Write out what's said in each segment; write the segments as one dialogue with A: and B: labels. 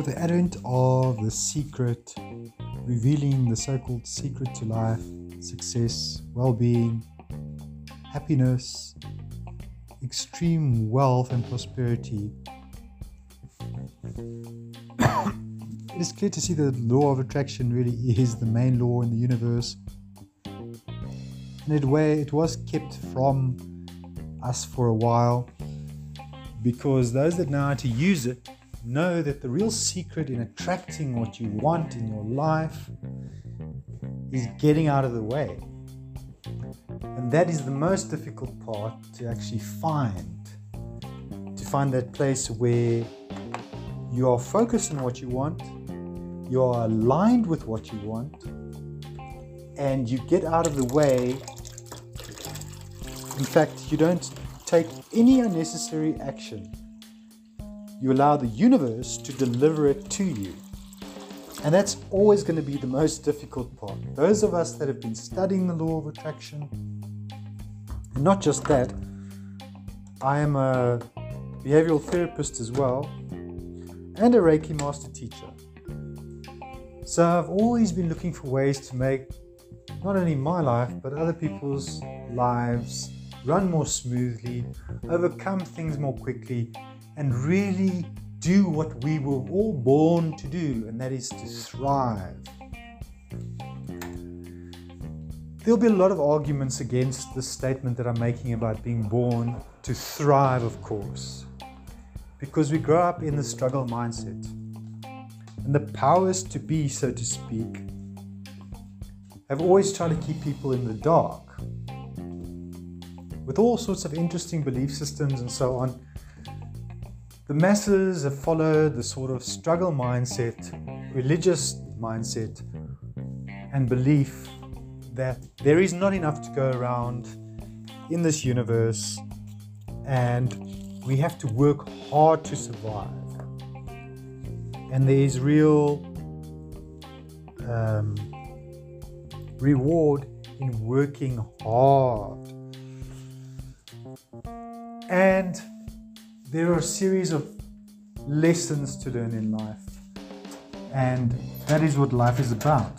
A: with the advent of the secret, revealing the so called secret to life, success, well being, happiness, extreme wealth, and prosperity, it is clear to see that the law of attraction really is the main law in the universe. In a way, it was kept from us for a while because those that know how to use it know that the real secret in attracting what you want in your life is getting out of the way. And that is the most difficult part to actually find. To find that place where you are focused on what you want, you are aligned with what you want, and you get out of the way. In fact, you don't take any unnecessary action you allow the universe to deliver it to you. And that's always going to be the most difficult part. Those of us that have been studying the law of attraction, and not just that, I am a behavioral therapist as well, and a Reiki master teacher. So I've always been looking for ways to make not only my life, but other people's lives run more smoothly, overcome things more quickly, and really do what we were all born to do, and that is to thrive. There'll be a lot of arguments against the statement that I'm making about being born to thrive, of course, because we grow up in the struggle mindset. And the powers to be, so to speak, have always tried to keep people in the dark with all sorts of interesting belief systems and so on the masses have followed the sort of struggle mindset, religious mindset, and belief that there is not enough to go around in this universe and we have to work hard to survive. And there is real um, reward in working hard. And there are a series of lessons to learn in life, and that is what life is about.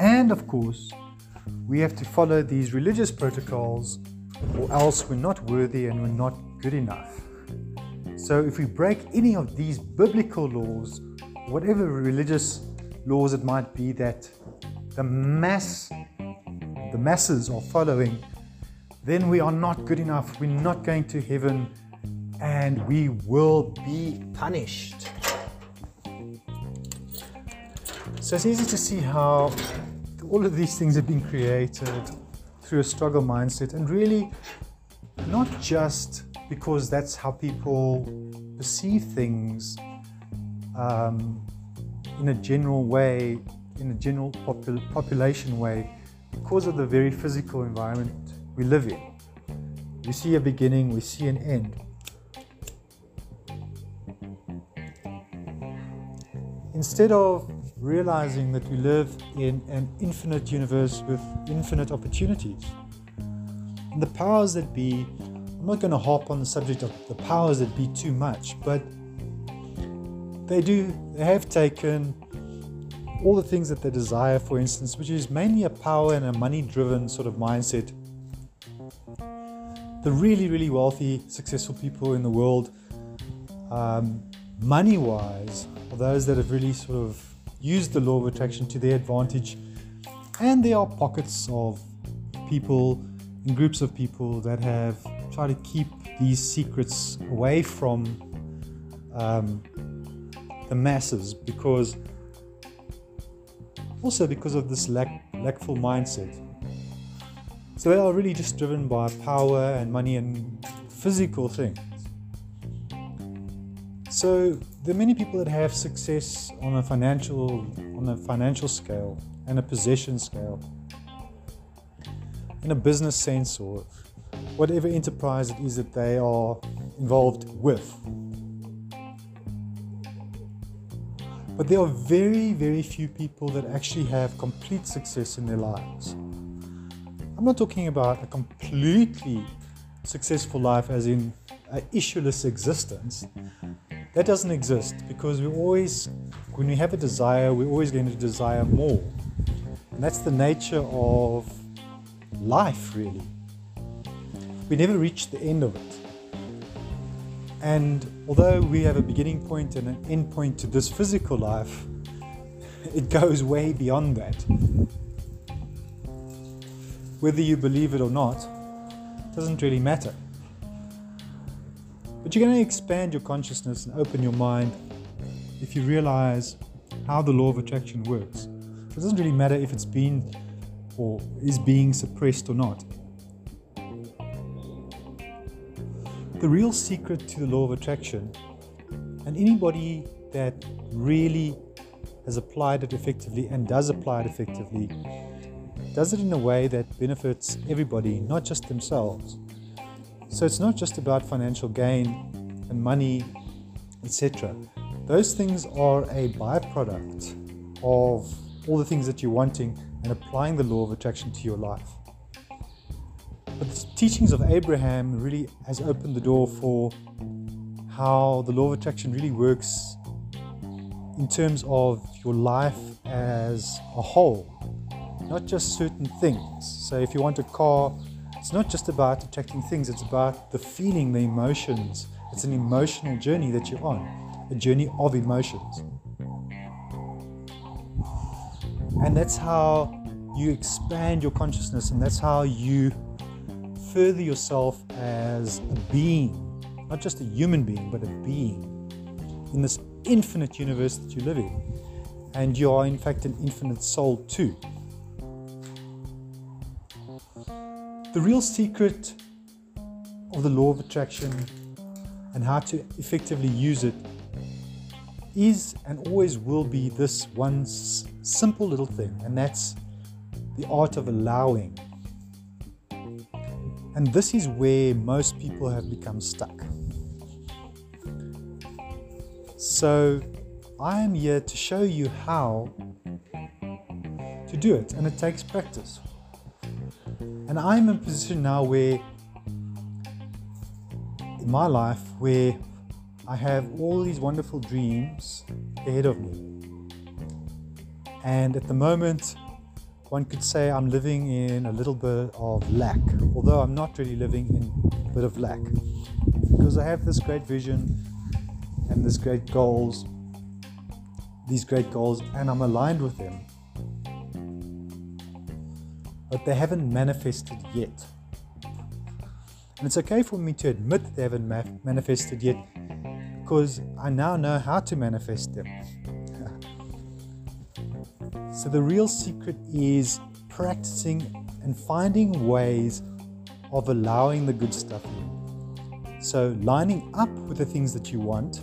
A: And of course, we have to follow these religious protocols, or else we're not worthy and we're not good enough. So, if we break any of these biblical laws, whatever religious laws it might be that the mass, the masses are following, then we are not good enough. We're not going to heaven and we will be punished. So it's easy to see how all of these things have been created through a struggle mindset, and really not just because that's how people perceive things um, in a general way, in a general popul- population way, because of the very physical environment we live in. We see a beginning, we see an end. Instead of realizing that we live in an infinite universe with infinite opportunities, and the powers that be, I'm not going to harp on the subject of the powers that be too much, but they do, they have taken all the things that they desire, for instance, which is mainly a power and a money driven sort of mindset. The really, really wealthy, successful people in the world, um, money wise, are those that have really sort of used the law of attraction to their advantage. And there are pockets of people and groups of people that have tried to keep these secrets away from um, the masses because also because of this lack, lackful mindset. So they are really just driven by power and money and physical things. So there are many people that have success on a financial on a financial scale and a possession scale, in a business sense or whatever enterprise it is that they are involved with. But there are very, very few people that actually have complete success in their lives. I'm not talking about a completely successful life as in an issueless existence, that doesn't exist because we always, when we have a desire, we're always going to desire more. And that's the nature of life, really. We never reach the end of it. And although we have a beginning point and an end point to this physical life, it goes way beyond that. Whether you believe it or not doesn't really matter. But you're going to expand your consciousness and open your mind if you realize how the law of attraction works. It doesn't really matter if it's been or is being suppressed or not. The real secret to the law of attraction, and anybody that really has applied it effectively and does apply it effectively, does it in a way that benefits everybody, not just themselves. So it's not just about financial gain and money, etc. Those things are a byproduct of all the things that you're wanting and applying the law of attraction to your life. But the teachings of Abraham really has opened the door for how the law of attraction really works in terms of your life as a whole, not just certain things. So if you want a car, it's not just about attracting things, it's about the feeling, the emotions. It's an emotional journey that you're on, a journey of emotions. And that's how you expand your consciousness, and that's how you further yourself as a being, not just a human being, but a being in this infinite universe that you live in. And you are, in fact, an infinite soul too. The real secret of the law of attraction and how to effectively use it is and always will be this one simple little thing, and that's the art of allowing. And this is where most people have become stuck. So, I am here to show you how to do it, and it takes practice. And I'm in a position now where, in my life, where I have all these wonderful dreams ahead of me. And at the moment, one could say I'm living in a little bit of lack, although I'm not really living in a bit of lack. Because I have this great vision and this great goals, these great goals, and I'm aligned with them. But they haven't manifested yet. And it's okay for me to admit they haven't ma- manifested yet because I now know how to manifest them. so the real secret is practicing and finding ways of allowing the good stuff in. So lining up with the things that you want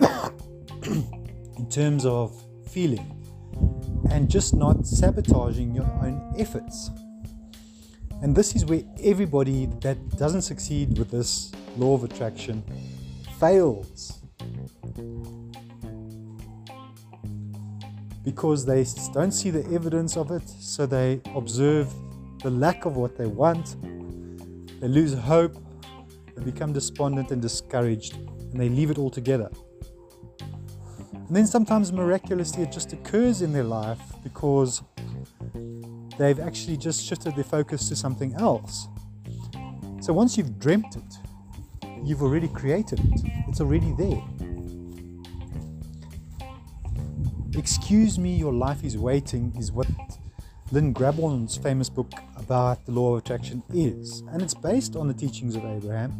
A: in terms of feeling and just not sabotaging your own efforts. And this is where everybody that doesn't succeed with this law of attraction fails. Because they don't see the evidence of it, so they observe the lack of what they want, they lose hope, they become despondent and discouraged, and they leave it all together. And then sometimes miraculously it just occurs in their life because they've actually just shifted their focus to something else. So once you've dreamt it, you've already created it, it's already there. Excuse Me, Your Life is Waiting is what Lynn Grabhorn's famous book about the law of attraction is. And it's based on the teachings of Abraham.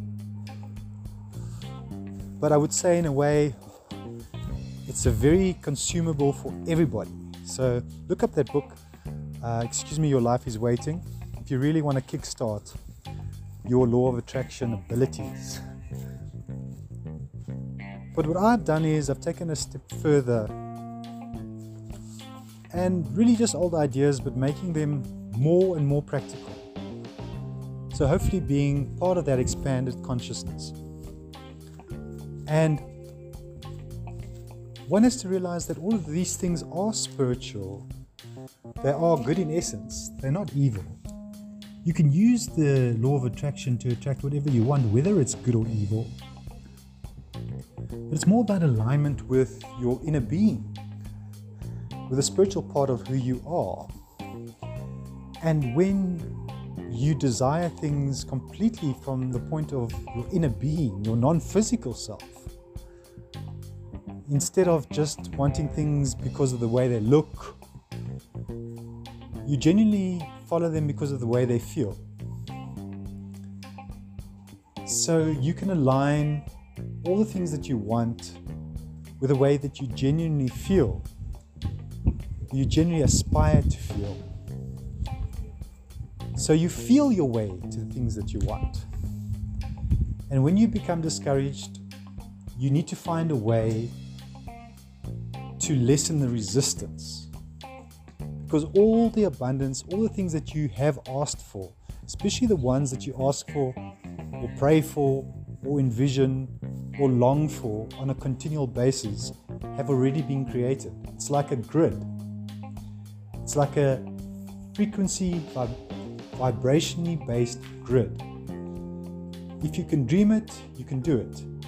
A: But I would say, in a way, it's a very consumable for everybody. So look up that book. Uh, Excuse me, your life is waiting. If you really want to kickstart your law of attraction abilities. But what I've done is I've taken a step further and really just old ideas, but making them more and more practical. So, hopefully, being part of that expanded consciousness. And one has to realize that all of these things are spiritual. They are good in essence, they're not evil. You can use the law of attraction to attract whatever you want, whether it's good or evil. But it's more about alignment with your inner being, with the spiritual part of who you are. And when you desire things completely from the point of your inner being, your non physical self, instead of just wanting things because of the way they look, you genuinely follow them because of the way they feel. So you can align all the things that you want with the way that you genuinely feel, you genuinely aspire to feel. So you feel your way to the things that you want. And when you become discouraged, you need to find a way to lessen the resistance. Because all the abundance, all the things that you have asked for, especially the ones that you ask for or pray for or envision or long for on a continual basis, have already been created. It's like a grid. It's like a frequency vib- vibrationally based grid. If you can dream it, you can do it.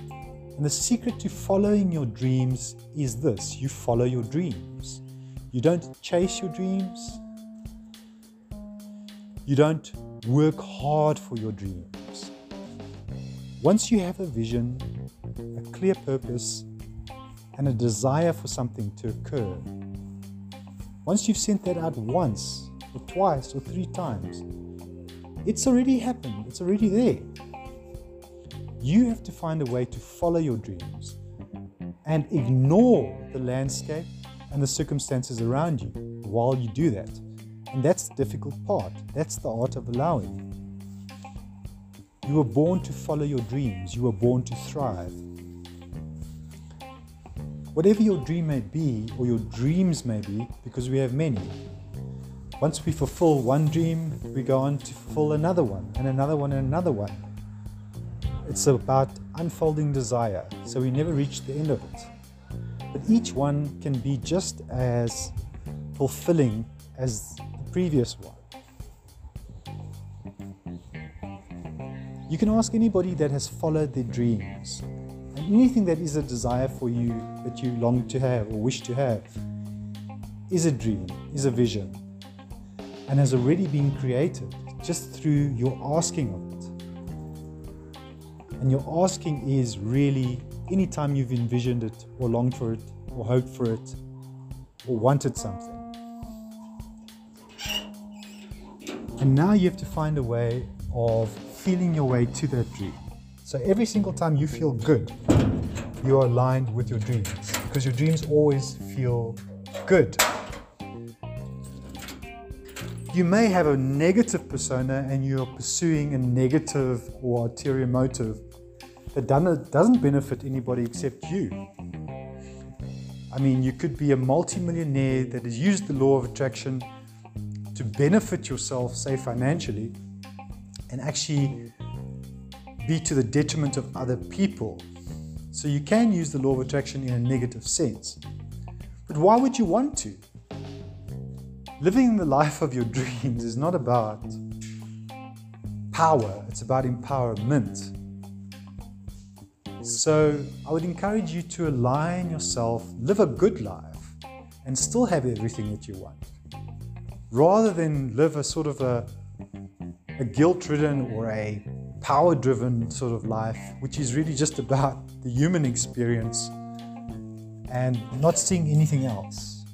A: And the secret to following your dreams is this you follow your dreams. You don't chase your dreams, you don't work hard for your dreams. Once you have a vision, a clear purpose, and a desire for something to occur, once you've sent that out once, or twice, or three times, it's already happened, it's already there. You have to find a way to follow your dreams and ignore the landscape and the circumstances around you while you do that. And that's the difficult part. That's the art of allowing. You were born to follow your dreams, you were born to thrive. Whatever your dream may be, or your dreams may be, because we have many, once we fulfill one dream, we go on to fulfill another one, and another one, and another one. It's about unfolding desire, so we never reach the end of it. But each one can be just as fulfilling as the previous one. You can ask anybody that has followed their dreams and anything that is a desire for you that you long to have or wish to have is a dream, is a vision, and has already been created just through your asking of it. And your asking is really anytime you've envisioned it or longed for it or hoped for it or wanted something. And now you have to find a way of feeling your way to that dream. So every single time you feel good, you are aligned with your dreams because your dreams always feel good. You may have a negative persona and you're pursuing a negative or ulterior motive that doesn't benefit anybody except you. I mean, you could be a multimillionaire that has used the law of attraction to benefit yourself, say financially, and actually be to the detriment of other people. So you can use the law of attraction in a negative sense. But why would you want to? Living the life of your dreams is not about power, it's about empowerment. So I would encourage you to align yourself, live a good life, and still have everything that you want. Rather than live a sort of a, a guilt ridden or a power driven sort of life, which is really just about the human experience and not seeing anything else.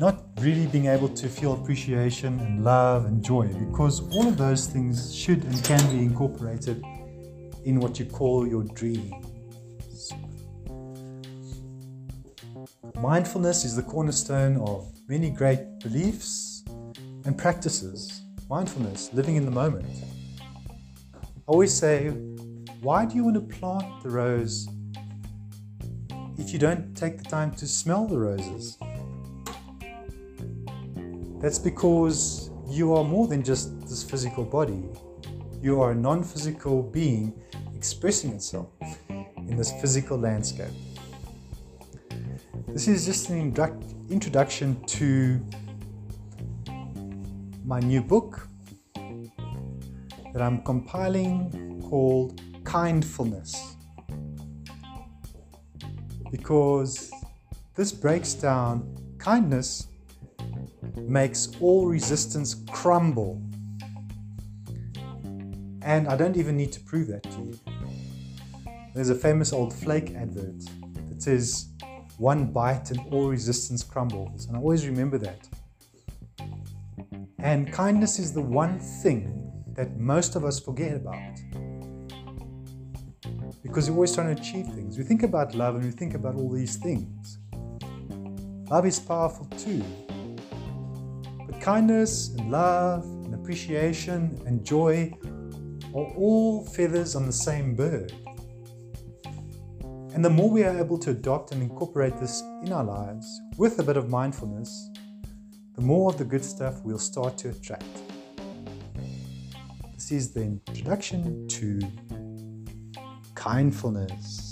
A: Not really being able to feel appreciation and love and joy because all of those things should and can be incorporated in what you call your dreams. Mindfulness is the cornerstone of many great beliefs and practices. Mindfulness, living in the moment. I always say, why do you want to plant the rose if you don't take the time to smell the roses? That's because you are more than just this physical body. You are a non physical being expressing itself in this physical landscape. This is just an introduction to my new book that I'm compiling called Kindfulness. because this breaks down kindness makes all resistance crumble. And I don't even need to prove that to you. There's a famous old flake advert that says, One bite and all resistance crumbles. And I always remember that. And kindness is the one thing that most of us forget about. Because we're always trying to achieve things. We think about love and we think about all these things. Love is powerful too. But kindness and love and appreciation and joy are all feathers on the same bird. And the more we are able to adopt and incorporate this in our lives with a bit of mindfulness, the more of the good stuff we'll start to attract. This is the introduction to kindfulness.